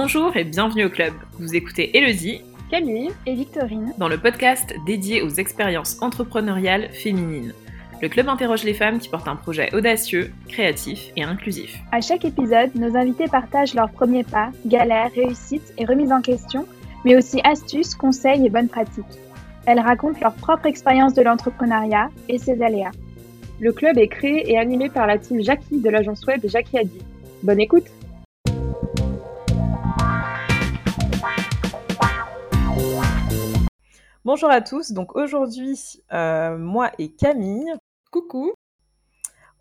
Bonjour et bienvenue au club. Vous écoutez Elodie, Camille et Victorine dans le podcast dédié aux expériences entrepreneuriales féminines. Le club interroge les femmes qui portent un projet audacieux, créatif et inclusif. À chaque épisode, nos invités partagent leurs premiers pas, galères, réussites et remises en question, mais aussi astuces, conseils et bonnes pratiques. Elles racontent leur propre expérience de l'entrepreneuriat et ses aléas. Le club est créé et animé par la team Jackie de l'agence web Jackie Adi. Bonne écoute Bonjour à tous, donc aujourd'hui, euh, moi et Camille, coucou,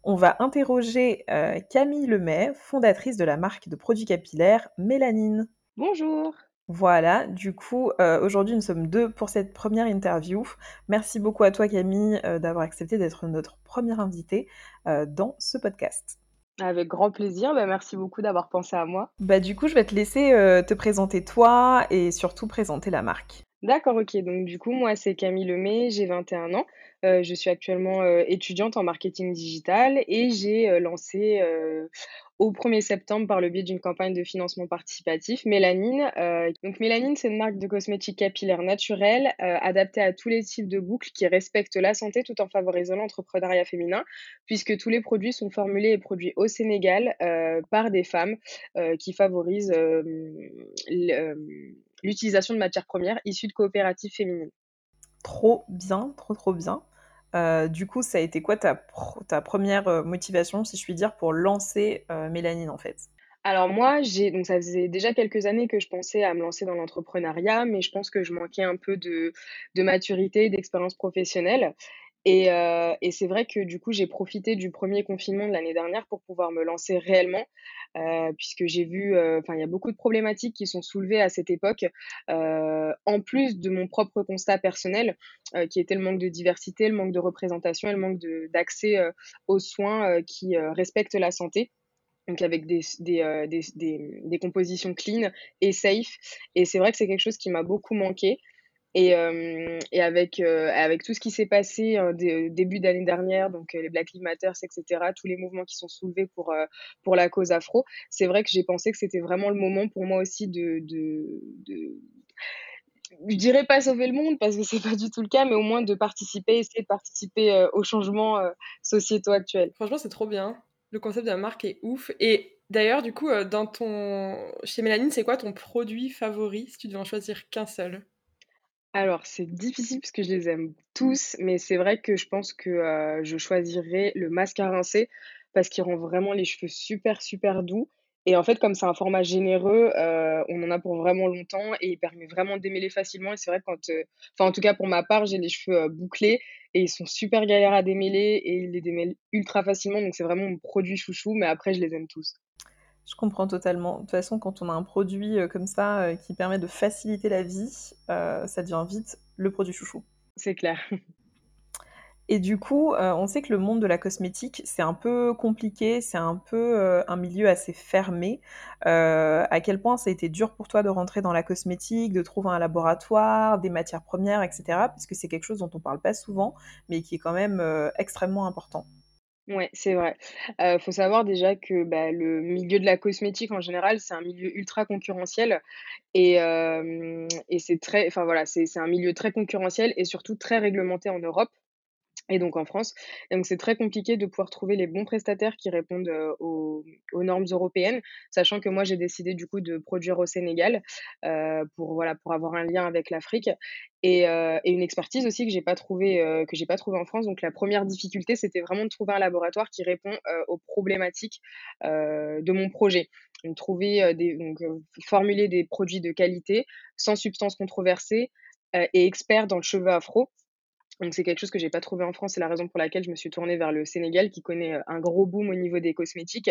on va interroger euh, Camille Lemay, fondatrice de la marque de produits capillaires Mélanine. Bonjour. Voilà, du coup, euh, aujourd'hui nous sommes deux pour cette première interview. Merci beaucoup à toi Camille d'avoir accepté d'être notre première invitée dans ce podcast. Avec grand plaisir, bah, merci beaucoup d'avoir pensé à moi. Bah, du coup, je vais te laisser te présenter toi et surtout présenter la marque. D'accord, OK. Donc du coup, moi, c'est Camille Lemay, j'ai 21 ans. Euh, je suis actuellement, euh, étudiante en marketing digital et j'ai, euh, lancé, au 1er septembre par le biais d'une campagne de financement participatif Mélanine. donc Mélanine, c'est une marque de cosmétiques capillaires naturels, adaptée à tous les types de boucles qui respectent la santé tout en favorisant l'entrepreneuriat féminin, puisque tous les produits sont formulés et produits au Sénégal, par des femmes, qui favorisent, l'utilisation de matières premières issues de coopératives féminines. Trop bien, trop trop bien. Euh, du coup, ça a été quoi ta, ta première euh, motivation, si je puis dire, pour lancer euh, Mélanine en fait? Alors moi, j'ai donc ça faisait déjà quelques années que je pensais à me lancer dans l'entrepreneuriat, mais je pense que je manquais un peu de, de maturité, d'expérience professionnelle. Et, et c'est vrai que du coup, j'ai profité du premier confinement de l'année dernière pour pouvoir me lancer réellement. Euh, puisque j'ai vu, euh, enfin, il y a beaucoup de problématiques qui sont soulevées à cette époque, euh, en plus de mon propre constat personnel, qui était le manque de diversité, le manque de représentation et le manque d'accès aux soins qui respectent la santé donc avec des, des, des, des, des, compositions clean et safe. Et c'est vrai que c'est quelque chose qui m'a beaucoup manqué. Et, euh, euh, avec tout ce qui s'est passé euh, début d'année dernière, donc les Black Lives Matter, etc., tous les mouvements qui sont soulevés pour, la cause afro, c'est vrai que j'ai pensé que c'était vraiment le moment pour moi aussi de, de, de je dirais pas sauver le monde parce que c'est pas du tout le cas, mais au moins de participer, essayer de participer aux changements sociétaux actuels. Franchement, c'est trop bien. Le concept de la marque est ouf. Et d'ailleurs, du coup, chez Mélanine, c'est quoi ton produit favori si tu devais en choisir qu'un seul? Alors, c'est difficile parce que je les aime tous, mais c'est vrai que je pense que, je choisirais le masque à rincer parce qu'il rend vraiment les cheveux super, super doux et en fait, comme c'est un format généreux, on en a pour vraiment longtemps et il permet vraiment de démêler facilement et c'est vrai que quand, enfin, en tout cas pour ma part, j'ai les cheveux, bouclés et ils sont super galères à démêler et ils les démêlent ultra facilement donc c'est vraiment mon produit chouchou, mais après je les aime tous. Je comprends totalement. De toute façon, quand on a un produit euh, comme ça euh, qui permet de faciliter la vie, euh, ça devient vite le produit chouchou. C'est clair. Et du coup, on sait que le monde de la cosmétique, c'est un peu compliqué, c'est un peu un milieu assez fermé. à quel point ça a été dur pour toi de rentrer dans la cosmétique, de trouver un laboratoire, des matières premières, etc. Parce que c'est quelque chose dont on parle pas souvent, mais qui est quand même extrêmement important. Ouais, c'est vrai. Il faut savoir déjà que, bah, le milieu de la cosmétique en général, c'est un milieu ultra concurrentiel et et c'est très enfin voilà, c'est un milieu très concurrentiel et surtout très réglementé en Europe et donc en France. Donc c'est très compliqué de pouvoir trouver les bons prestataires qui répondent aux, normes européennes, sachant que moi j'ai décidé du coup de produire au Sénégal pour voilà pour avoir un lien avec l'Afrique et, une expertise aussi que j'ai pas que j'ai pas trouvé en France. Donc la première difficulté c'était vraiment de trouver un laboratoire qui répond aux problématiques de mon projet. Donc trouver des donc formuler des produits de qualité sans substances controversées et experts dans le cheveu afro donc c'est quelque chose que j'ai pas trouvé en France, c'est la raison pour laquelle je me suis tournée vers le Sénégal qui connaît euh, un gros boom au niveau des cosmétiques.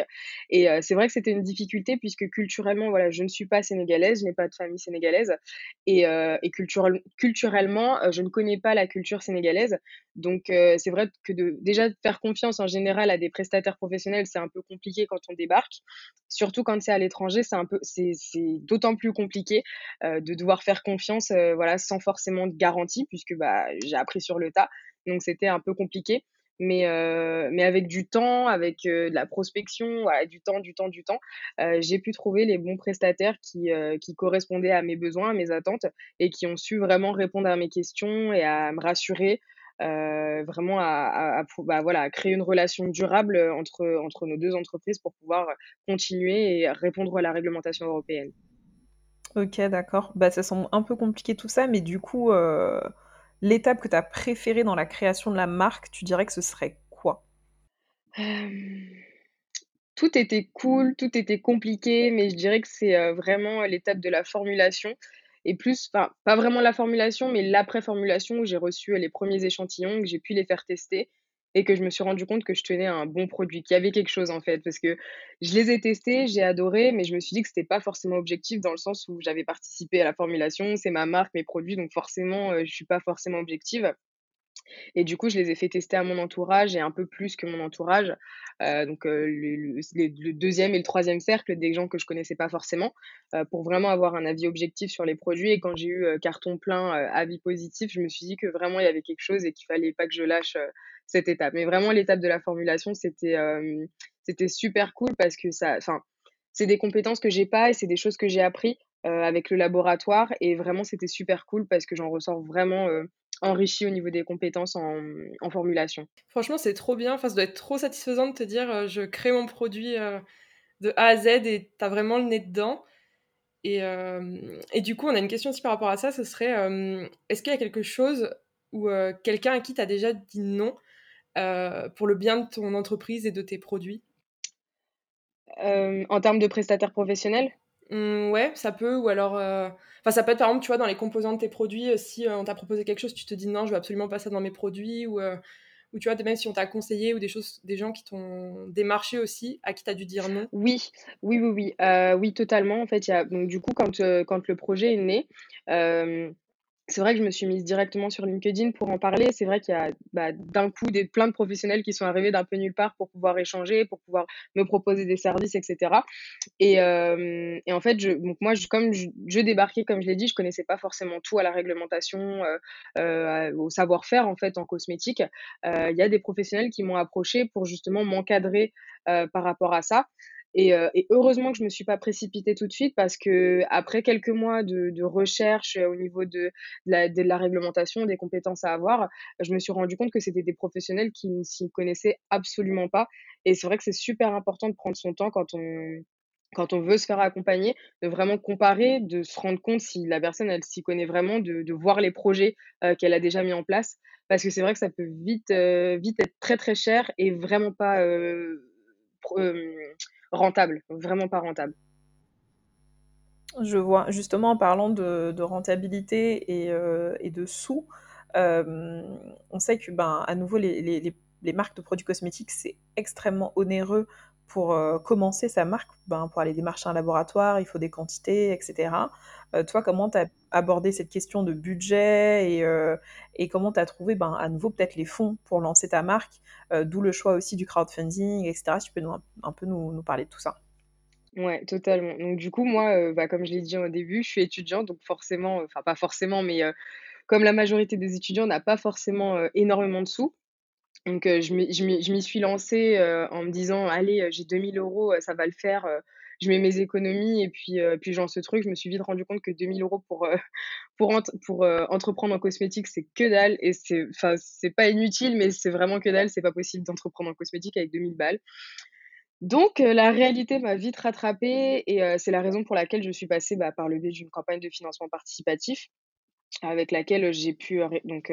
Et euh, c'est vrai que c'était une difficulté puisque culturellement, voilà, je ne suis pas sénégalaise, je n'ai pas de famille sénégalaise et, euh, culturellement, je ne connais pas la culture sénégalaise. Donc c'est vrai que de, déjà de faire confiance en général à des prestataires professionnels, c'est un peu compliqué quand on débarque. Surtout quand c'est à l'étranger, c'est un peu, c'est d'autant plus compliqué de devoir faire confiance, voilà, sans forcément de garantie puisque bah j'ai appris sur le tas. Donc c'était un peu compliqué. mais, euh, mais avec du temps, avec de la prospection, du temps, du temps, du temps, j'ai pu trouver les bons prestataires qui, qui correspondaient à mes besoins, à mes attentes et qui ont su vraiment répondre à mes questions et à me rassurer. vraiment à, bah, voilà, créer une relation durable entre, entre nos deux entreprises pour pouvoir continuer et répondre à la réglementation européenne. Ok, d'accord. Bah, ça semble un peu compliqué tout ça, mais du coup, euh, l'étape que tu as préférée dans la création de la marque, tu dirais que ce serait quoi? tout était cool, tout était compliqué, mais je dirais que c'est, euh, vraiment l'étape de la formulation et plus enfin, pas vraiment la formulation, mais l'après-formulation où j'ai reçu, les premiers échantillons, que j'ai pu les faire tester et que je me suis rendu compte que je tenais un bon produit, qu'il y avait quelque chose en fait. Parce que je les ai testés, j'ai adoré, mais je me suis dit que c'était pas forcément objectif dans le sens où j'avais participé à la formulation, c'est ma marque, mes produits, donc forcément, euh, je suis pas forcément objective. Et du coup, je les ai fait tester à mon entourage et un peu plus que mon entourage. Euh, donc, euh, le, deuxième et le troisième cercle, des gens que je connaissais pas forcément, euh, pour vraiment avoir un avis objectif sur les produits. Et quand j'ai eu carton plein, avis positif, je me suis dit que vraiment il y avait quelque chose et qu'il fallait pas que je lâche cette étape. Mais vraiment, l'étape de la formulation, c'était c'était super cool parce que ça, enfin, c'est des compétences que j'ai pas et c'est des choses que j'ai appris avec le laboratoire. Et vraiment, c'était super cool parce que j'en ressors vraiment enrichi au niveau des compétences en, formulation. Franchement, c'est trop bien. Enfin, ça doit être trop satisfaisant de te dire euh, je crée mon produit euh, de A à Z et tu as vraiment le nez dedans. Et, euh, et, du coup, on a une question aussi par rapport à ça. Ce serait est-ce qu'il y a quelque chose ou quelqu'un à qui tu as déjà dit non pour le bien de ton entreprise et de tes produits? En termes de prestataires professionnels Mmh, ouais, ça peut, ou alors. Euh, ça peut être par exemple, tu vois, dans les composants de tes produits, euh, si euh, on t'a proposé quelque chose, tu te dis non, je veux absolument pas ça dans mes produits, ou, ou tu vois, même si on t'a conseillé, ou des choses, des gens qui t'ont démarché aussi, à qui t'as dû dire non. Oui, oui, oui, oui, oui, totalement. En fait, y a, donc du coup, quand, quand le projet est né, c'est vrai que je me suis mise directement sur LinkedIn pour en parler. C'est vrai qu'il y a bah, d'un coup des, plein de professionnels qui sont arrivés d'un peu nulle part pour pouvoir échanger, pour pouvoir me proposer des services, etc. Et, euh, et en fait, donc moi, comme je, débarquais, comme je l'ai dit, je connaissais pas forcément tout à la réglementation, euh, euh, au savoir-faire en fait en cosmétique. Il y a des professionnels qui m'ont approché pour justement m'encadrer par rapport à ça. Et, euh, et, heureusement que je me suis pas précipitée tout de suite parce que après quelques mois de, recherche au niveau de, la, réglementation, des compétences à avoir, je me suis rendu compte que c'était des professionnels qui ne s'y connaissaient absolument pas. Et c'est vrai que c'est super important de prendre son temps quand on quand on veut se faire accompagner, de vraiment comparer, de se rendre compte si la personne elle s'y connaît vraiment, de, voir les projets euh, qu'elle a déjà mis en place, parce que c'est vrai que ça peut vite euh, vite être très très cher et vraiment pas euh, rentable, vraiment pas rentable. Je vois, justement en parlant de, rentabilité et, euh, et, de sous, euh, on sait que, ben, à nouveau, les, les, les marques de produits cosmétiques, c'est extrêmement onéreux pour euh, commencer sa marque, ben, pour aller démarcher un laboratoire, il faut des quantités, etc. toi, comment tu as abordé cette question de budget et, et comment tu as trouvé ben, à nouveau peut-être les fonds pour lancer ta marque, d'où le choix aussi du crowdfunding, etc. Tu peux nous, un, peu nous, nous, parler de tout ça. Ouais, totalement. Donc du coup, moi, bah, comme je l'ai dit au début, je suis étudiante, donc forcément, enfin pas forcément, mais comme la majorité des étudiants, on n'a pas forcément énormément de sous. Donc, je m'y suis lancée en me disant, allez, j'ai 2000 euros, ça va le faire. je mets mes économies et puis, puis j'en ce truc. Je me suis vite rendu compte que 2000 euros pour, pour, pour entreprendre en cosmétique, c'est que dalle. Et c'est, enfin, pas inutile, mais c'est vraiment que dalle. C'est pas possible d'entreprendre en cosmétique avec 2000 balles. Donc, la réalité m'a vite rattrapée et c'est la raison pour laquelle je suis passée bah, par le biais d'une campagne de financement participatif avec laquelle j'ai pu donc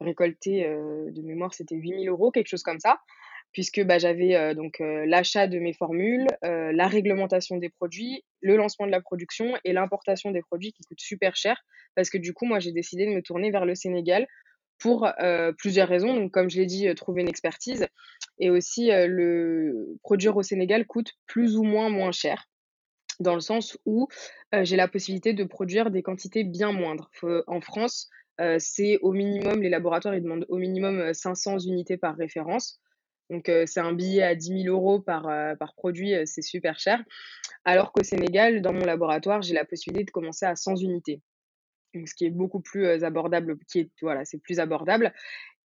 récolter de mémoire c'était 8000 euros quelque chose comme ça. Puisque bah, j'avais donc l'achat de mes formules, la réglementation des produits, le lancement de la production et l'importation des produits qui coûtent super cher. Parce que du coup moi j'ai décidé de me tourner vers le Sénégal pour plusieurs raisons. Donc comme je l'ai dit trouver une expertise. Et aussi le produire au Sénégal coûte plus ou moins moins cher dans le sens où j'ai la possibilité de produire des quantités bien moindres. en France, c'est au minimum, les laboratoires demandent au minimum 500 unités par référence. Donc c'est un billet à 10 000 euros par, par produit, c'est super cher. Alors qu'au Sénégal, dans mon laboratoire, j'ai la possibilité de commencer à 100 unités. Donc, ce qui est beaucoup plus abordable, qui est, voilà, c'est plus abordable.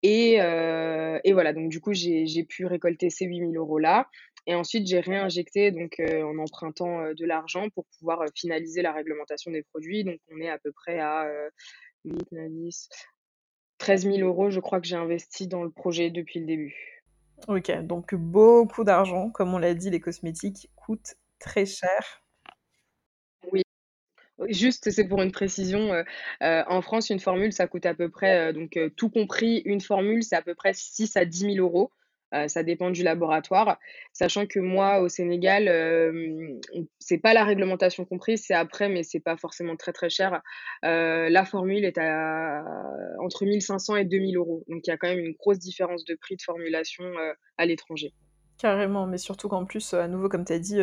Et, et voilà, donc du coup, j'ai pu récolter ces 8 000 euros là. Et ensuite, j'ai réinjecté donc en empruntant de l'argent pour pouvoir finaliser la réglementation des produits. Donc, on est à peu près à 8, 9, 10, 13 000 euros, je crois que j'ai investi dans le projet depuis le début. Ok, donc beaucoup d'argent. Comme on l'a dit, les cosmétiques coûtent très cher. Oui. Juste, c'est pour une précision. en France, une formule, ça coûte à peu près, donc tout compris, une formule, c'est à peu près 6 à 10 000 euros. Euh, ça dépend du laboratoire. Sachant que moi, au Sénégal, euh, c'est pas la réglementation comprise, c'est après, mais c'est pas forcément très très cher. Euh, la formule est à entre 1500 et 2000 euros. Donc il y a quand même une grosse différence de prix de formulation à l'étranger. Carrément, mais surtout qu'en plus, à nouveau, comme tu as dit,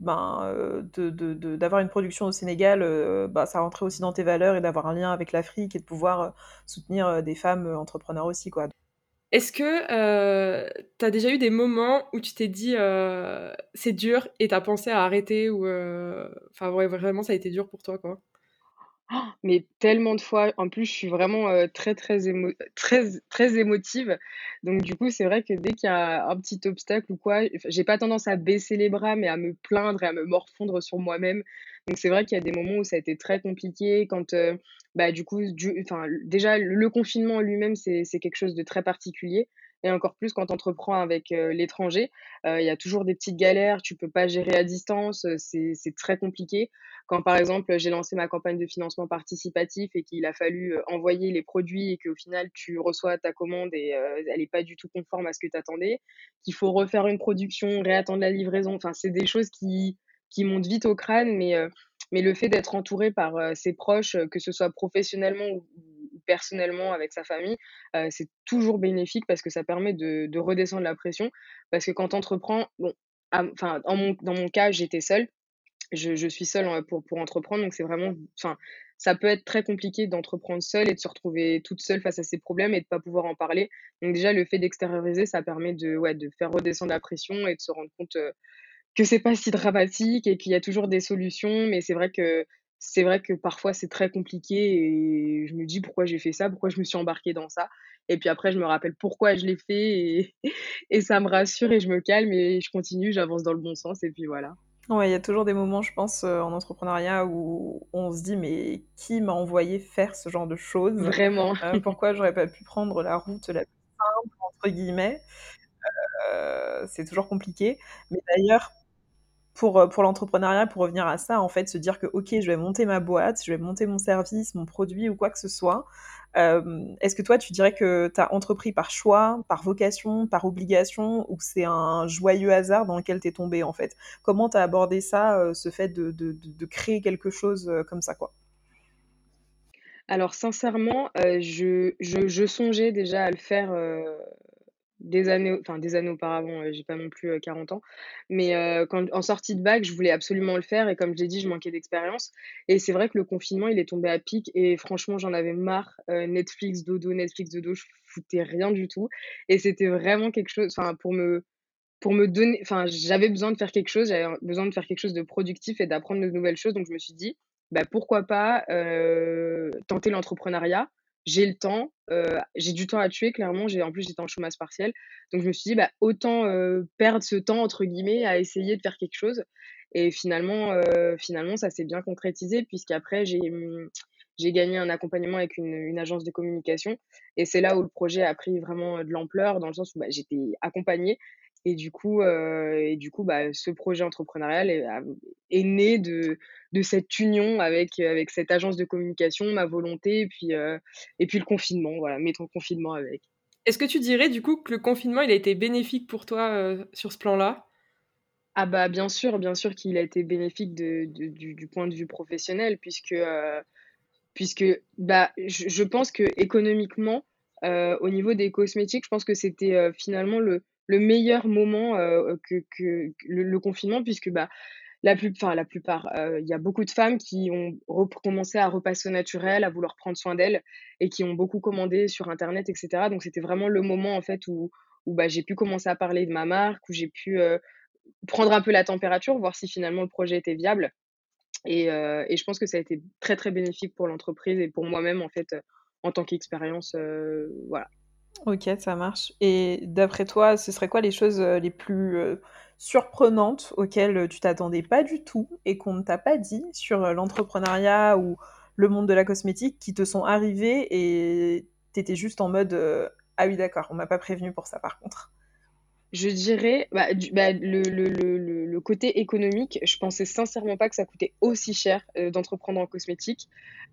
ben, d'avoir une production au Sénégal, bah, ça rentrait aussi dans tes valeurs et d'avoir un lien avec l'Afrique et de pouvoir soutenir des femmes entrepreneurs aussi. Quoi. Est-ce que euh, tu as déjà eu des moments où tu t'es dit euh, c'est dur et tu as pensé à arrêter ou euh, enfin vraiment ça a été dur pour toi quoi? Mais tellement de fois. En plus, je suis vraiment très, très, émo très, très émotive. Donc, du coup, c'est vrai que dès qu'il y a un petit obstacle ou quoi, j'ai pas tendance à baisser les bras, mais à me plaindre et à me morfondre sur moi-même. Donc, c'est vrai qu'il y a des moments où ça a été très compliqué. Quand, bah, du coup, déjà, le confinement lui-même, c'est quelque chose de très particulier et encore plus quand tu entreprends avec l'étranger. Il y a toujours des petites galères, tu peux pas gérer à distance, c'est très compliqué. Quand par exemple j'ai lancé ma campagne de financement participatif et qu'il a fallu envoyer les produits et qu'au final tu reçois ta commande et elle n'est pas du tout conforme à ce que tu attendais, qu'il faut refaire une production, réattendre la livraison, enfin c'est des choses qui, qui montent vite au crâne, mais, mais le fait d'être entouré par ses proches, que ce soit professionnellement ou, personnellement avec sa famille, c'est toujours bénéfique parce que ça permet de, redescendre la pression. Parce que quand tu entreprends, bon, enfin, dans mon cas, j'étais seule. Je, suis seule pour, pour entreprendre, donc c'est vraiment, enfin, ça peut être très compliqué d'entreprendre seule et de se retrouver toute seule face à ses problèmes et de pas pouvoir en parler. Donc déjà, le fait d'extérioriser, ça permet de, ouais, de faire redescendre la pression et de se rendre compte que c'est pas si dramatique et qu'il y a toujours des solutions. Mais c'est vrai que c'est vrai que parfois c'est très compliqué et je me dis pourquoi j'ai fait ça, pourquoi je me suis embarquée dans ça. Et puis après, je me rappelle pourquoi je l'ai fait et, ça me rassure et je me calme et je continue, j'avance dans le bon sens et puis voilà. Ouais, il y a toujours des moments, je pense, euh, en entrepreneuriat où on se dit mais qui m'a envoyé faire ce genre de choses? Vraiment. Euh, pourquoi j'aurais pas pu prendre la route la plus simple, entre guillemets? Euh, C'est toujours compliqué. Mais d'ailleurs, pour, euh, pour l'entrepreneuriat, pour revenir à ça, en fait, se dire que, OK, je vais monter ma boîte, je vais monter mon service, mon produit ou quoi que ce soit. Euh, est-ce que toi, tu dirais que tu as entrepris par choix, par vocation, par obligation, ou c'est un joyeux hasard dans lequel tu es tombé, en fait? Comment tu as abordé ça, euh, ce fait de, créer quelque chose comme ça, quoi? Alors sincèrement, je, songeais déjà à le faire des années, enfin des années auparavant, j'ai pas non plus 40 ans, mais quand, en sortie de bac, je voulais absolument le faire et comme je l'ai dit, je manquais d'expérience. Et c'est vrai que le confinement, il est tombé à pic et franchement, j'en avais marre. Netflix, dodo, Netflix, dodo, je foutais rien du tout. Et c'était vraiment quelque chose, enfin pour me, pour me donner, enfin j'avais besoin de faire quelque chose, j'avais besoin de faire quelque chose de productif et d'apprendre de nouvelles choses. Donc je me suis dit, bah pourquoi pas tenter l'entrepreneuriat j'ai le temps, j'ai du temps à tuer, clairement. En plus, j'étais en chômage partiel. Donc, je me suis dit, bah, autant perdre ce temps, entre guillemets, à essayer de faire quelque chose. Et finalement, finalement ça s'est bien concrétisé, puisqu'après, j'ai, mmh, j'ai gagné un accompagnement avec une, une, agence de communication. Et c'est là où le projet a pris vraiment de l'ampleur, dans le sens où bah, j'étais accompagnée. Et du coup, euh, et du coup bah, ce projet entrepreneurial est, est, né de, de cette union avec, avec cette agence de communication, ma volonté, et puis, euh, et puis le confinement, voilà, mettre le confinement avec. Est-ce que tu dirais du coup que le confinement, il a été bénéfique pour toi euh, sur ce plan-là? Ah bah bien sûr, bien sûr qu'il a été bénéfique de, de, du, du, point de vue professionnel, puisque, puisque bah, je, je, pense que économiquement, au niveau des cosmétiques, je pense que c'était finalement le, le meilleur moment euh, que, que le, confinement, puisque bah, la, plus, la plupart, euh, il y a beaucoup de femmes qui ont recommencé à repasser au naturel, à vouloir prendre soin d'elles et qui ont beaucoup commandé sur Internet, etc. Donc c'était vraiment le moment en fait où, où bah, j'ai pu commencer à parler de ma marque, où j'ai pu euh, prendre un peu la température, voir si finalement le projet était viable. Et, et je pense que ça a été très très bénéfique pour l'entreprise et pour moi-même en fait en tant qu'expérience. voilà. OK, ça marche et d'après toi, ce serait quoi les choses, heu, les plus, heu, surprenantes auxquelles, heu, tu t'attendais pas du tout et qu'on ne t'a pas dit sur, l'entrepreneuriat ou le monde de la cosmétique qui te sont arrivées et tu étais juste en mode, «Ah oui d'accord, on m'a pas prévenu pour ça par contre»? Je dirais, bah, bah, le le le le côté économique, je pensais sincèrement pas que ça coûtait aussi cher, heu, d'entreprendre en cosmétique.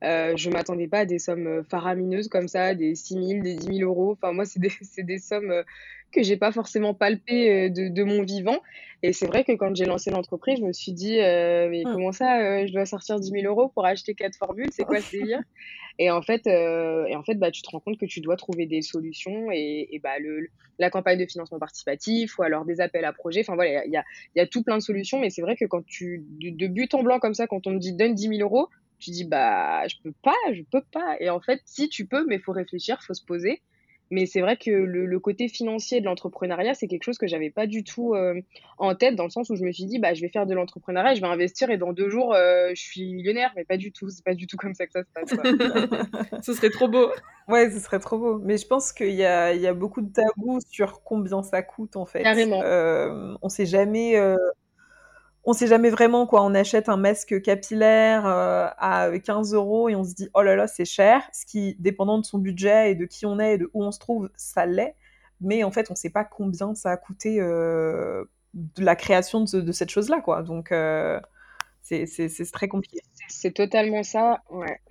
Heu, je m'attendais pas à des sommes, heu, faramineuses comme ça, des 6 000, des 10 000 €. Enfin moi, c'est des des sommes, que j'ai pas forcément palpées, de de mon vivant et c'est vrai que quand j'ai lancé l'entreprise, je me suis dit: «Heu, mais Mmh. comment ça, heu, je dois sortir 10 000 € pour acheter 4 formules? C'est quoi ce délire?» Et en fait, heu et en fait, bah, tu te rends compte que tu dois trouver des solutions et et bah, le la campagne de financement participatif ou alors des appels à projets. Enfin voilà, il y a, il y a tout plein de solutions, mais c'est vrai que quand tu, de, de but en blanc comme ça, quand on te dit donne 10 000 euros, tu dis bah je peux pas, je peux pas. Et en fait, si tu peux, mais il faut réfléchir, faut se poser. Mais c'est vrai que le, le côté financier de l'entrepreneuriat, c'est quelque chose que j'avais pas du tout euh, en tête, dans le sens où je me suis dit, bah, je vais faire de l'entrepreneuriat, je vais investir et dans deux jours, euh, je suis millionnaire, mais pas du tout. C'est pas du tout comme ça que ça se passe. Ce serait trop beau. Ouais, ce serait trop beau. Mais je pense qu'il y a il y a beaucoup de tabous sur combien ça coûte, en fait. Carrément. Hem, on sait jamais, heu, on sait jamais vraiment, quoi. On achète un masque capillaire, heu, à 15 euros et on se dit: «Oh là là, c'est cher», ce qui, dépendant de son budget et de qui on est et de où on se trouve, ça l'est. Mais en fait, on sait pas combien ça a coûté, heu, de la création de ce de cette chose-là, quoi. Donc heu, c'est très compliqué. C'est totalement ça, ouais.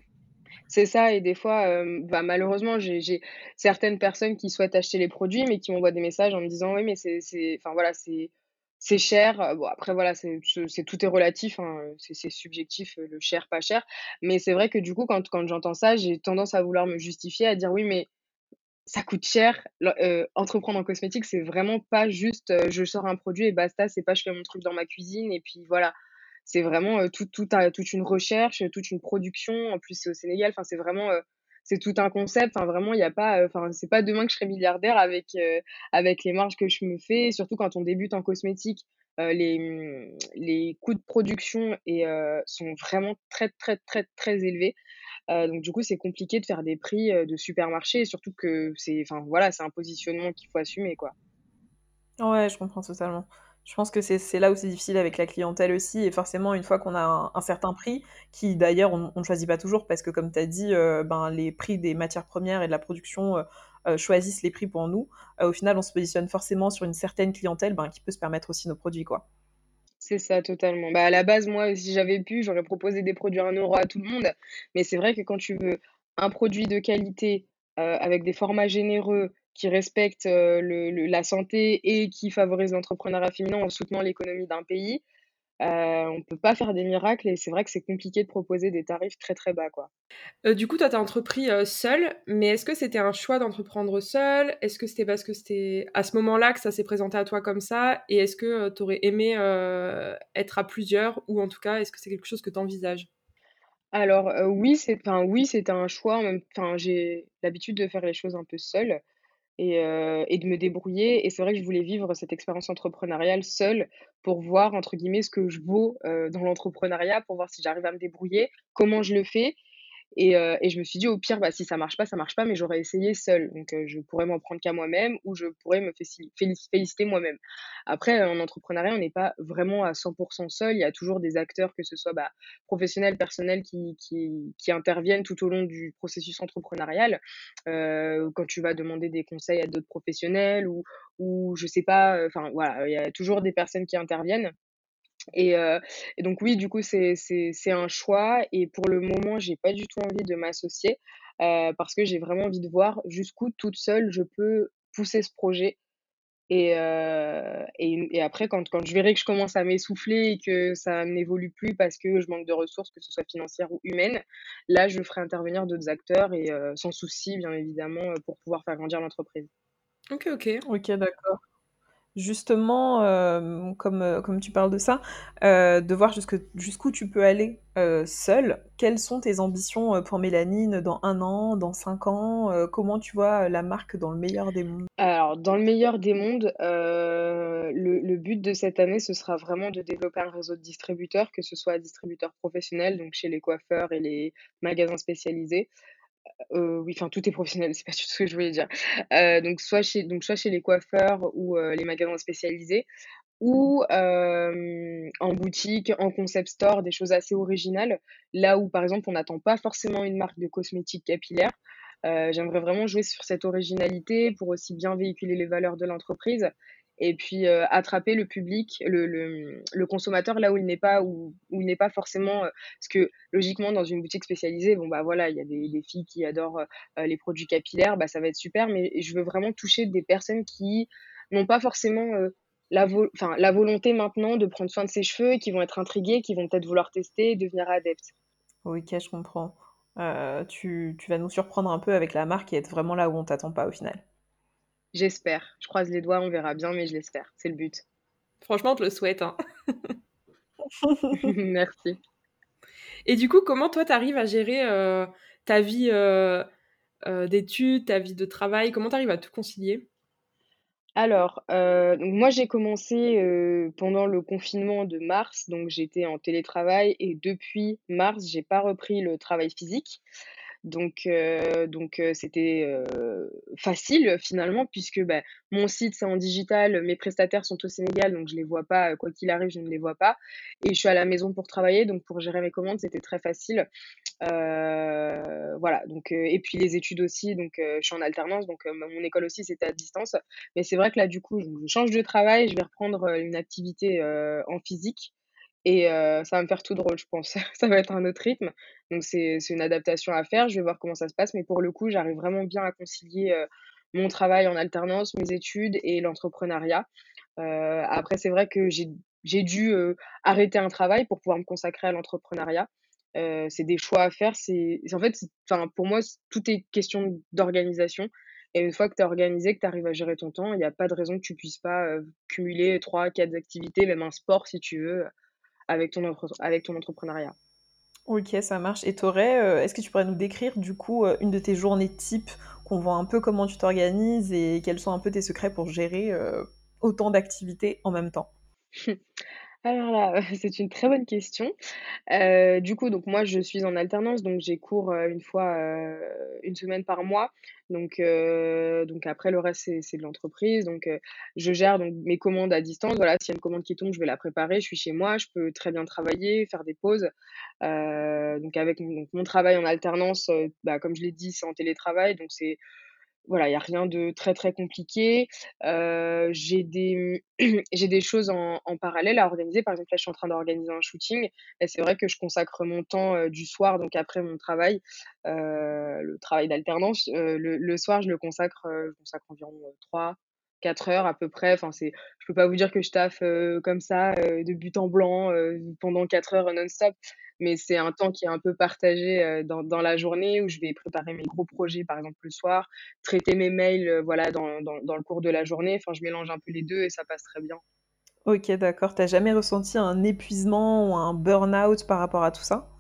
C'est ça et des fois, bah, malheureusement, j'ai certaines personnes qui souhaitent acheter les produits, mais qui m'envoient des messages en me disant: «Oui, mais c'est enfin voilà, c'est c'est cher». Bon après voilà, c'est ce c'est tout est relatif, hein, c'est subjectif, le cher, pas cher. Mais c'est vrai que du coup, quand quand j'entends ça, j'ai tendance à vouloir me justifier, à dire: «Oui, mais ça coûte cher». Entreprendre en cosmétique, c'est vraiment pas juste, je sors un produit et basta, c'est pas je fais mon truc dans ma cuisine et puis voilà. C'est vraiment, heu, tout toute une recherche, toute une production. En plus, c'est au Sénégal, enfin, c'est vraiment, c'est tout un concept. Enfin, vraiment, il y a pas, heu, enfin, c'est pas demain que je serai milliardaire avec, heu, avec les marges que je me fais. Surtout quand on débute en cosmétique, heu, les, mmh, les coûts de production sont vraiment très, très, très, très élevés. Donc du coup, c'est compliqué de faire des prix, de supermarché, surtout que c'est enfin, voilà, c'est un positionnement qu'il faut assumer, quoi. Ouais, je comprends totalement. Je pense que c'est là où c'est difficile avec la clientèle aussi et forcément une fois qu'on a un certain prix, qui d'ailleurs on ne choisit pas toujours parce que comme tu as dit, heu, ben, les prix des matières premières et de la production, heu heu, choisissent les prix pour nous. Au final, on se positionne forcément sur une certaine clientèle, ben, qui peut se permettre aussi nos produits, quoi. C'est ça, totalement. Bah, à la base, moi, si j'avais pu, j'aurais proposé des produits à 1 € à tout le monde. Mais c'est vrai que quand tu veux un produit de qualité, avec des formats généreux, qui le le la santé et qui favorisent l'entrepreneuriat féminin en soutenant l'économie d'un pays, heu, on peut pas faire des miracles et c'est vrai que c'est compliqué de proposer des tarifs très, très bas, quoi. Heu, du coup, toi, tu as entrepris, heu, seule, mais est-ce que c'était un choix d'entreprendre seule? Est-ce que c'était parce que c'était à ce moment-là que ça s'est présenté à toi comme ça? Et est-ce que, tu aurais aimé, être à plusieurs? Ou en tout cas, est-ce que c'est quelque chose que tu envisages? Alors, oui, c'est oui, un choix j'ai l'habitude de faire les choses un peu seule. Et heu et de me débrouiller. Et c'est vrai que je voulais vivre cette expérience entrepreneuriale seule pour voir, entre guillemets, «ce que je vaux», heu, dans l'entrepreneuriat, pour voir si j'arrive à me débrouiller, comment je le fais et heu et je me suis dit: «Au pire, bah, si ça marche pas, ça marche pas, mais j'aurais essayé seule». Donc heu, je pourrais m'en prendre qu'à moi-même ou je pourrais me féliciter moi-même. Après, en entrepreneuriat, on n'est pas vraiment à 100% seul. Il y a toujours des acteurs, que ce soit, bah, professionnels, personnels, qui qui qui interviennent tout au long du processus entrepreneurial. Heu, quand tu vas demander des conseils à d'autres professionnels ou ou je sais pas, heu, enfin voilà, il y a toujours des personnes qui interviennent. Et heu et donc oui, du coup, c'est c'est c'est un choix et pour le moment, j'ai pas du tout envie de m'associer, heu, parce que j'ai vraiment envie de voir jusqu'où toute seule je peux pousser ce projet et heu et et après quand quand je verrai que je commence à m'essouffler et que ça n'évolue plus parce que je manque de ressources, que ce soit financières ou humaines, là, je ferai intervenir d'autres acteurs et sans souci, bien évidemment, pour pouvoir faire grandir l'entreprise. OK, OK. OK, d'accord. Justement, comme, heu, comme tu parles de ça, heu, de voir jusqu'où tu peux aller, heu, seule. Quelles sont tes ambitions, pour Mélanine dans un an, dans 5 ans? Comment tu vois, la marque dans le meilleur des mondes? Alors, dans le meilleur des mondes, le but de cette année, ce sera vraiment de développer un réseau de distributeurs, que ce soit distributeurs professionnels, donc chez les coiffeurs et les magasins spécialisés, Oui, enfin tout est professionnel, c'est pas du tout ce que je voulais dire. Donc soit chez donc soit chez les coiffeurs ou, les magasins spécialisés ou, en boutique, en concept store, des choses assez originales. Là où, par exemple, on n'attend pas forcément une marque de cosmétiques capillaires. J'aimerais vraiment jouer sur cette originalité pour aussi bien véhiculer les valeurs de l'entreprise et puis, heu, attraper le public, le le, consommateur là où il n'est pas où où il n'est pas forcément, heu parce que logiquement dans une boutique spécialisée, bon, bah, voilà, il y a des filles qui adorent, heu les produits capillaires, bah, ça va être super, mais je veux vraiment toucher des personnes qui n'ont pas forcément, la vo la volonté maintenant de prendre soin de ses cheveux et qui vont être intriguées, qui vont peut-être vouloir tester et devenir adeptes. OK, je comprends. Tu tu vas nous surprendre un peu avec la marque et être vraiment là où on t'attend pas au final. J'espère. Je croise les doigts, on verra bien, mais je l'espère. C'est le but. Franchement, te le souhaite, hein. Merci. Et du coup, comment toi, tu arrives à gérer, heu, ta vie, heu heu, d'études, ta vie de travail? Comment tu arrives à tout concilier? Alors, donc moi j'ai commencé, pendant le confinement de mars, donc j'étais en télétravail et depuis mars, j'ai pas repris le travail physique. Donc donc heu, c'était, heu, facile finalement puisque, bah, mon site c'est en digital, mes prestataires sont au Sénégal, donc je les vois pas, quoi qu'il arrive, je ne les vois pas et je suis à la maison pour travailler, donc pour gérer mes commandes, c'était très facile. Et puis les études aussi, donc je suis en alternance, donc mon école aussi, c'était à distance. Mais c'est vrai que là, du coup, je change de travail, je vais reprendre, une activité, en physique et heu, ça va me faire tout drôle, je pense. Ça va être un autre rythme, donc c'est une adaptation à faire. Je vais voir comment ça se passe, mais pour le coup, j'arrive vraiment bien à concilier, heu, mon travail en alternance, mes études et l'entrepreneuriat. Heu, après, c'est vrai que j'ai dû, arrêter un travail pour pouvoir me consacrer à l'entrepreneuriat. C'est des choix à faire, en fait, pour moi, tout est question d'organisation et une fois que tu es organisé, que tu arrives à gérer ton temps, il y a pas de raison que tu puisses pas, cumuler trois, quatre activités, même un sport si tu veux, avec ton entre avec ton entrepreneuriat. OK, ça marche et aurais, heu est-ce que tu pourrais nous décrire du coup, heu, une de tes journées type? Qu'on voit un peu comment tu t'organises et quels sont un peu tes secrets pour gérer, heu, autant d'activités en même temps? Alors là, c'est une très bonne question. Heu, du coup, donc moi, je suis en alternance, donc j'ai cours, heu, 1 fois, heu, 1 semaine par mois. Donc heu, donc après le reste, c'est de l'entreprise. Donc je gère donc mes commandes à distance. Voilà, s'il y a une commande qui tombe, je vais la préparer. Je suis chez moi, je peux très bien travailler, faire des pauses. Donc avec mon travail en alternance, bah, comme je l'ai dit, c'est en télétravail, donc c'est voilà, il n'y a rien de très très compliqué. Euh, j'ai des, des choses en, en, parallèle à organiser. Par exemple, là, je suis en train d'organiser un shooting. Et c'est vrai que je consacre mon temps euh, du soir, donc après mon travail, euh, le travail d'alternance, euh, le, le, soir, je le consacre, euh, je consacre environ 3, 4 heures à peu près. Enfin, c'est, je peux pas vous dire que je taffe euh, comme ça, euh, de but en blanc, euh, pendant 4 heures non-stop, mais c'est un temps qui est un peu partagé dans, dans, la journée où je vais préparer mes gros projets, par exemple le soir, traiter mes mails voilà, dans, dans, dans, le cours de la journée. Enfin, je mélange un peu les deux et ça passe très bien. Ok, d'accord. T'as jamais ressenti un épuisement ou un burn-out par rapport à tout ça?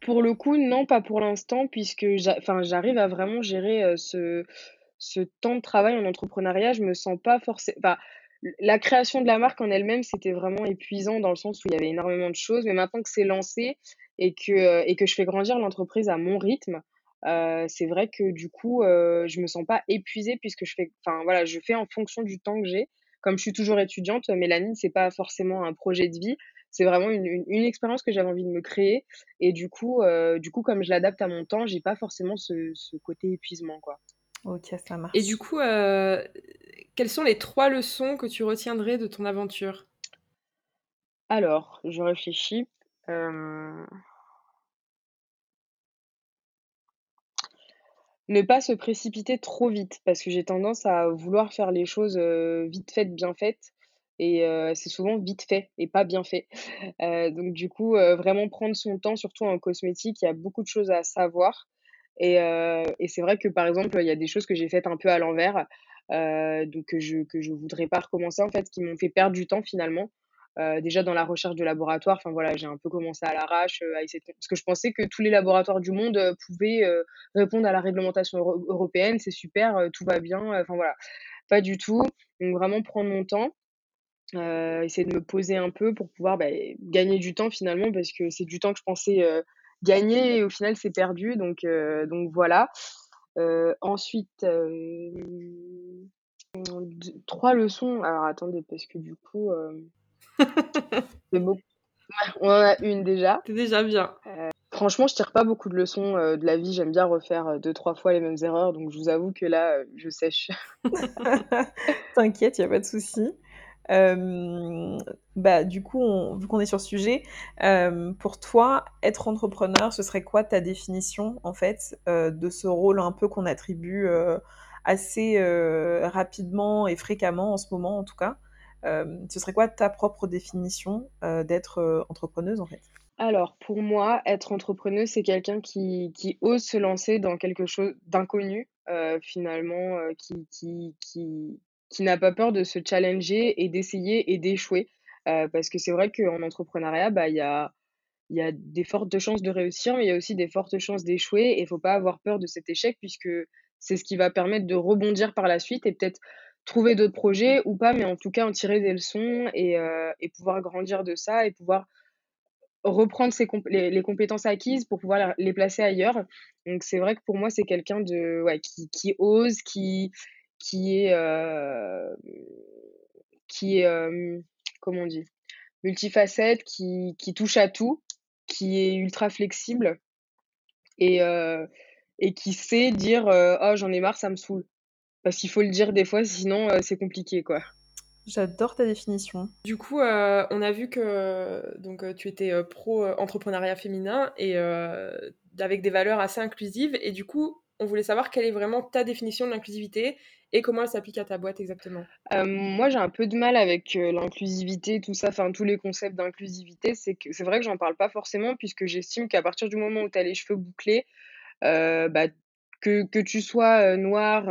Pour le coup, non, pas pour l'instant, puisque j'arrive à vraiment gérer ce ce temps de travail en entrepreneuriat. Je me sens pas forcé enfin, la création de la marque en elle-même, c'était vraiment épuisant dans le sens où il y avait énormément de choses, mais maintenant que c'est lancé et que, heu et que je fais grandir l'entreprise à mon rythme, heu, c'est vrai que du coup, heu, je me sens pas épuisée puisque je fais enfin, voilà, je fais en fonction du temps que j'ai. Comme je suis toujours étudiante, Mélanie, c'est pas forcément un projet de vie, c'est vraiment une une expérience que j'avais envie de me créer et du coup, du coup, comme je l'adapte à mon temps, j'ai pas forcément ce ce côté épuisement, quoi. OK, ça Et du coup, heu, quelles sont les 3 leçons que tu retiendrais de ton aventure? Alors, je réfléchis, hem Ne pas se précipiter trop vite parce que j'ai tendance à vouloir faire les choses, heu, vite faites, bien faites et heu, c'est souvent vite fait et pas bien fait. Heu, donc du coup, heu, vraiment prendre son temps, surtout en cosmétique, il y a beaucoup de choses à savoir et heu et c'est vrai que, par exemple, il y a des choses que j'ai faites un peu à l'envers, heu, donc que je que je voudrais pas recommencer, en fait, qui m'ont fait perdre du temps finalement. Heu, déjà dans la recherche de laboratoire, enfin voilà, j'ai un peu commencé à l'arrache, à essayer parce que je pensais que tous les laboratoires du monde, pouvaient, répondre à la réglementation euro européenne, c'est super, tout va bien, enfin voilà. Pas du tout, donc vraiment prendre mon temps, essayer de me poser un peu pour pouvoir, beh, gagner du temps finalement parce que c'est du temps que je pensais, gagné et au final c'est perdu donc donc voilà. ensuite, trois leçons alors attendez parce que du coup, c'est beaucoup on en a une déjà. C'est déjà bien. franchement, je tire pas beaucoup de leçons, de la vie. J'aime bien refaire, deux trois fois les mêmes erreurs donc je vous avoue que là, je sèche. T'inquiète, il y a pas de souci. Bah, du coup, vu qu'on est sur ce sujet, pour toi, être entrepreneur, ce serait quoi ta définition, en fait, de ce rôle un peu qu'on attribue assez rapidement et fréquemment en ce moment, en tout cas? Ce serait quoi ta propre définition d'être entrepreneuse, en fait? Alors, pour moi, être entrepreneuse, c'est quelqu'un qui, qui ose se lancer dans quelque chose d'inconnu, finalement, qui, qui, qui, qui n'a pas peur de se challenger et d'essayer et d'échouer. Euh, parce que c'est vrai qu'en entrepreneuriat, bah, il y a, y a des fortes chances de réussir, mais il y a aussi des fortes chances d'échouer. Et il faut pas avoir peur de cet échec, puisque c'est ce qui va permettre de rebondir par la suite et peut-être trouver d'autres projets ou pas, mais en tout cas en tirer des leçons et, euh, et pouvoir grandir de ça et pouvoir reprendre ses les, les, compétences acquises pour pouvoir les placer ailleurs. Donc c'est vrai que pour moi, c'est quelqu'un ouais, qui, qui ose, qui, qui est, euh, qui est comment on dit, multifacette, qui, qui touche à tout, qui est ultra flexible et, et qui sait dire oh j'en ai marre, ça me saoule. Parce qu'il faut le dire des fois, sinon c'est compliqué quoi. J'adore ta définition. Du coup, euh, on a vu que donc tu étais pro entrepreneuriat féminin et avec des valeurs assez inclusives. Et du coup, on voulait savoir quelle est vraiment ta définition de l'inclusivité et comment elle s'applique à ta boîte exactement euh, Moi, j'ai un peu de mal avec euh, l'inclusivité, tout ça, enfin tous les concepts d'inclusivité. C'est vrai que j'en parle pas forcément puisque j'estime qu'à partir du moment où tu as les cheveux bouclés, euh, bah, que, que tu sois noire,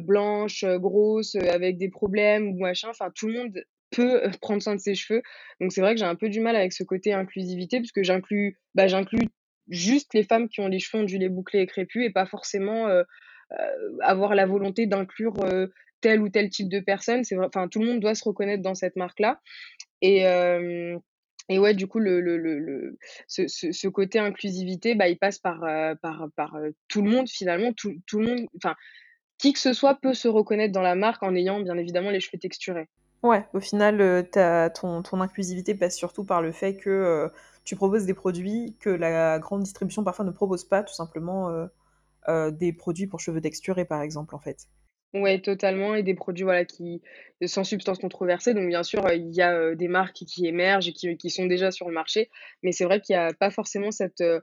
blanche, grosse, avec des problèmes ou machin, enfin tout le monde peut prendre soin de ses cheveux. Donc c'est vrai que j'ai un peu du mal avec ce côté inclusivité puisque j'inclus bah, j'inclus juste les femmes qui ont les cheveux ondulés, bouclés et crépus et pas forcément euh, avoir la volonté d'inclure euh, tel ou tel type de personne. Enfin tout le monde doit se reconnaître dans cette marque-là. Et euh, et ouais, du coup, le, le, le, ce, ce, côté inclusivité, bah, il passe par, par, par tout le monde finalement. Tout, tout le monde, enfin, qui que ce soit peut se reconnaître dans la marque en ayant bien évidemment les cheveux texturés. Ouais, au final, ton, ton inclusivité passe surtout par le fait que tu proposes des produits que la grande distribution parfois ne propose pas, tout simplement euh, des produits pour cheveux texturés, par exemple, en fait. Ouais, totalement. Et des produits voilà, qui, sans substance controversée. Donc, bien sûr, il y a euh, des marques qui émergent et qui, sont déjà sur le marché. Mais c'est vrai qu'il n'y a pas forcément cette, euh,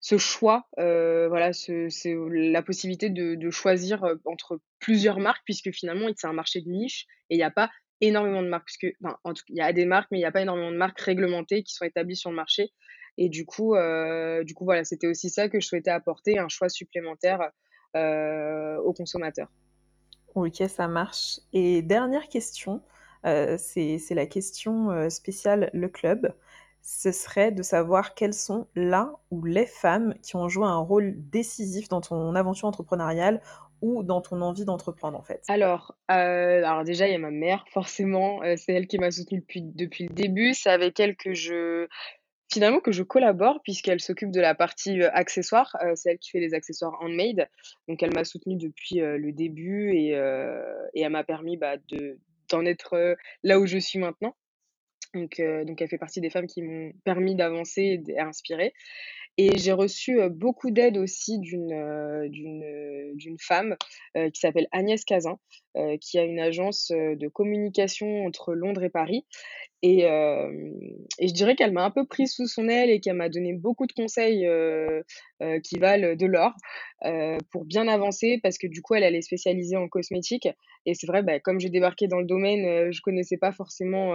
ce choix, voilà, c'est la possibilité de, de, choisir entre plusieurs marques, puisque finalement, c'est un marché de niche et il n'y a pas énormément de marques. Puisque, enfin, en tout, il y a des marques, mais il n'y a pas énormément de marques réglementées qui sont établies sur le marché. Et du coup, euh, du coup voilà, c'était aussi ça que je souhaitais apporter, un choix supplémentaire euh, aux consommateurs. Ok, ça marche. Et dernière question, euh, c'est la question spéciale Le Club. Ce serait de savoir quelles sont là ou les femmes qui ont joué un rôle décisif dans ton aventure entrepreneuriale ou dans ton envie d'entreprendre en fait? Alors, alors déjà, il y a ma mère, forcément, c'est elle qui m'a soutenue depuis, depuis le début. C'est avec elle que je, Finalement que je collabore puisqu'elle s'occupe de la partie, euh, accessoires, euh, c'est elle qui fait les accessoires handmade. Donc elle m'a soutenue depuis, euh, le début et et elle m'a permis, bah, de d'en être, là où je suis maintenant. Donc donc elle fait partie des femmes qui m'ont permis d'avancer et d'inspirer et j'ai reçu, beaucoup d'aide aussi d'une, d'une, femme, qui s'appelle Agnès Cazin, qui a une agence, de communication entre Londres et Paris et, et je dirais qu'elle m'a un peu prise sous son aile et qu'elle m'a donné beaucoup de conseils qui valent de l'or pour bien avancer parce que du coup, elle, elle est spécialisée en cosmétique. Et c'est vrai, bah, comme j'ai débarqué dans le domaine, je connaissais pas forcément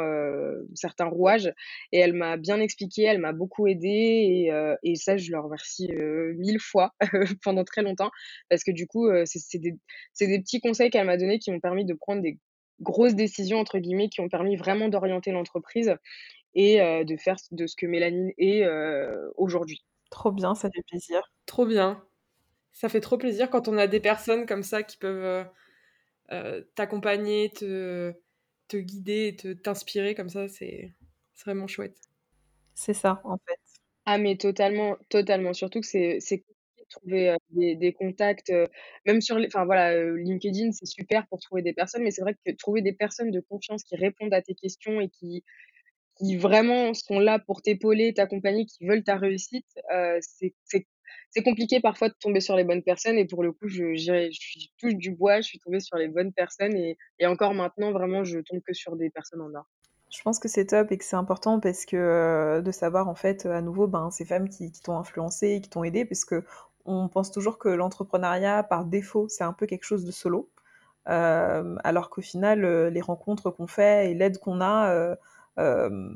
certains rouages. Et elle m'a bien expliqué, elle m'a beaucoup aidée. Et, ça, je leur remercie mille fois pendant très longtemps parce que du coup, c'est des, des petits conseils qu'elle m'a donnés qui m'ont permis de prendre des grosses décisions, entre guillemets, qui ont permis vraiment d'orienter l'entreprise et de faire de ce que Mélanine est aujourd'hui. Trop bien, ça fait plaisir. Trop bien. Ça fait trop plaisir quand on a des personnes comme ça qui peuvent t'accompagner, te, te guider, te, t'inspirer comme ça, c'est vraiment chouette. C'est ça, en fait. Ah mais totalement, totalement. Surtout que c'est c'est trouver, des contacts, même sur enfin voilà, LinkedIn, c'est super pour trouver des personnes, mais c'est vrai que trouver des personnes de confiance qui répondent à tes questions et qui qui vraiment sont là pour t'épauler, t'accompagner, qui veulent ta réussite, heu, c'est compliqué parfois de tomber sur les bonnes personnes et pour le coup, je j'irai je touche du bois, je suis tombée sur les bonnes personnes et et encore maintenant, vraiment, je tombe que sur des personnes en or. Je pense que c'est top et que c'est important parce que euh, de savoir en fait à nouveau ben, ces femmes qui, qui t'ont influencé, qui t'ont aidé, parce que on pense toujours que l'entrepreneuriat par défaut c'est un peu quelque chose de solo, euh, alors qu'au final euh, les rencontres qu'on fait et l'aide qu'on a euh,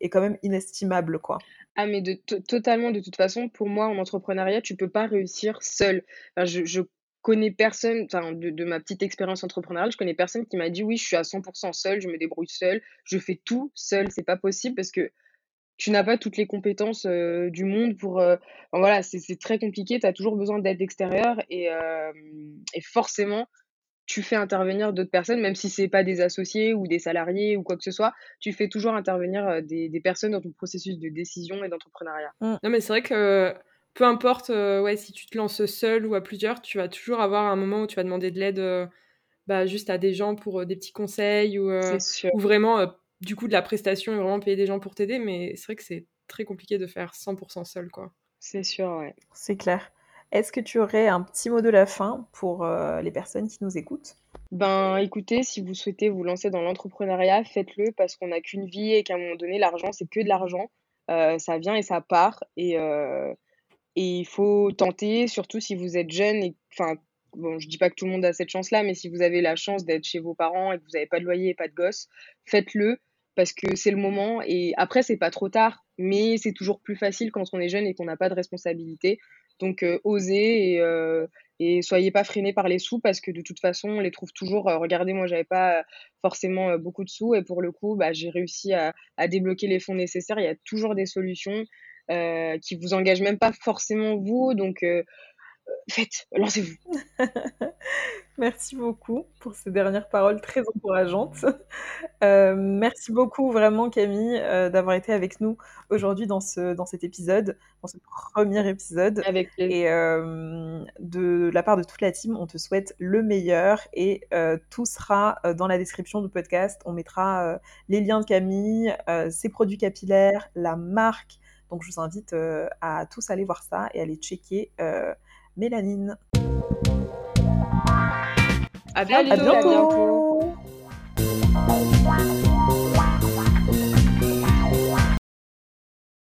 est quand même inestimable quoi. Ah mais de to totalement, de toute façon, pour moi, en entrepreneuriat, tu peux pas réussir seul. Enfin, je connais personne, enfin, de de ma petite expérience entrepreneuriale, je connais personne qui m'a dit: «Oui, je suis à 100% seule, je me débrouille seule, je fais tout seule». C'est pas possible parce que tu n'as pas toutes les compétences, heu, du monde pour, enfin voilà, c'est c'est très compliqué, tu as toujours besoin d'aide extérieure et hem et forcément, tu fais intervenir d'autres personnes, même si c'est pas des associés ou des salariés ou quoi que ce soit, tu fais toujours intervenir, des des personnes dans ton processus de décision et d'entrepreneuriat. Mm. Non, mais c'est vrai que peu importe, ouais, si tu te lances seul ou à plusieurs, tu vas toujours avoir un moment où tu vas demander de l'aide, bah, juste à des gens pour, des petits conseils ou, ou vraiment, du coup, de la prestation et vraiment payer des gens pour t'aider. Mais c'est vrai que c'est très compliqué de faire 100% seul, quoi. c'est sûr, ouais. C'est clair. Est-ce que tu aurais un petit mot de la fin pour euh, les personnes qui nous écoutent? Ben, écoutez, si vous souhaitez vous lancer dans l'entrepreneuriat, faites-le parce qu'on n'a qu'une vie et qu'à un moment donné, l'argent, c'est que de l'argent. Heu, ça vient et ça part et heu et il faut tenter, surtout si vous êtes jeune et enfin, bon, je dis pas que tout le monde a cette chance-là, mais si vous avez la chance d'être chez vos parents et que vous avez pas de loyer et pas de gosses, faites-le parce que c'est le moment et après c'est pas trop tard, mais c'est toujours plus facile quand on est jeune et qu'on n'a pas de responsabilité. Donc heu, osez et et soyez pas freinés par les sous parce que de toute façon, on les trouve toujours, heu, regardez, moi, j'avais pas, heu, forcément, beaucoup de sous et pour le coup, bah, j'ai réussi à à débloquer les fonds nécessaires. Il y a toujours des solutions, qui vous engagent même pas forcément vous, donc faites, lancez-vous. Merci beaucoup pour ces dernières paroles très encourageantes. Euh, merci beaucoup vraiment Camille euh, d'avoir été avec nous aujourd'hui dans, ce, dans cet épisode, dans ce premier épisode. Avec. Et euh, de la part de toute la team, on te souhaite le meilleur et euh, tout sera euh, dans la description du podcast. On mettra euh, les liens de Camille, euh, ses produits capillaires, la marque. Donc je vous invite euh, à tous aller voir ça et aller checker euh, Mélanine. À Salut, À bientôt! à bientôt. bientôt